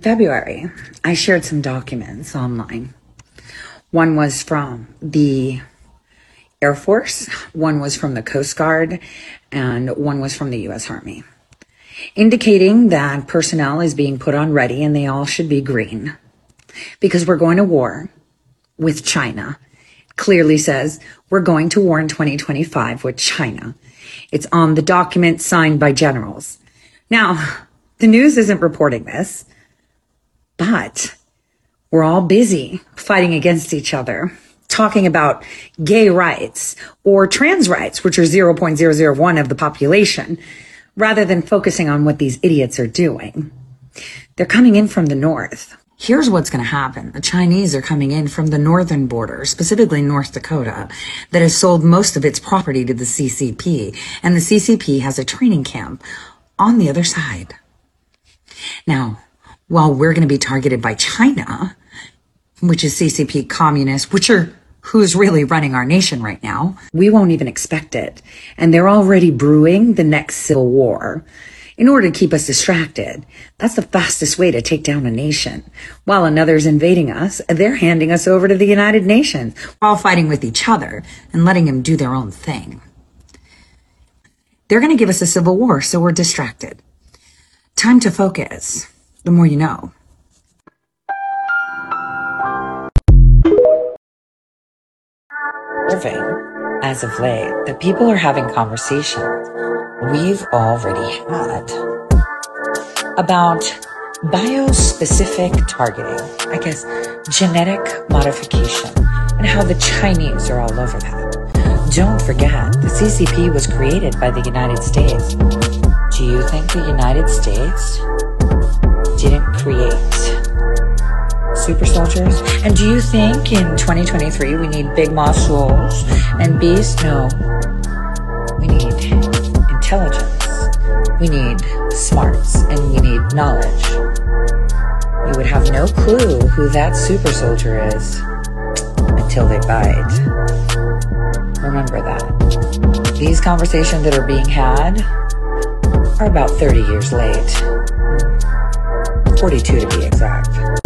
February, I shared some documents online. One was from the Air Force, one was from the Coast Guard, and one was from the U.S. Army, indicating that personnel is being put on ready and they all should be green because we're going to war with China. Clearly says we're going to war in 2025 with China. It's on the document signed by generals. Now, the news isn't reporting this, but we're all busy fighting against each other, talking about gay rights or trans rights, which are 0.001 of the population, rather than focusing on what these idiots are doing. They're coming in from the north. Here's what's going to happen. The Chinese are coming in from the northern border, specifically North Dakota, that has sold most of its property to the CCP. And the CCP has a training camp on the other side. Now, while we're going to be targeted by China, which is CCP communists, which are who's really running our nation right now, we won't even expect it. And they're already brewing the next civil war in order to keep us distracted. That's the fastest way to take down a nation. While another's invading us, they're handing us over to the United Nations while fighting with each other and letting them do their own thing. They're going to give us a civil war, so we're distracted. Time to focus. The more you know. As of late, that people are having conversations we've already had about biospecific targeting, I guess genetic modification, and how the Chinese are all over that. Don't forget, the CCP was created by the United States. Do you think the United States super soldiers? And do you think in 2023 we need big muscles and beasts? No. We need intelligence. We need smarts and we need knowledge. You would have no clue who that super soldier is until they bite. Remember that. These conversations that are being had are about 30 years late. 42 to be exact.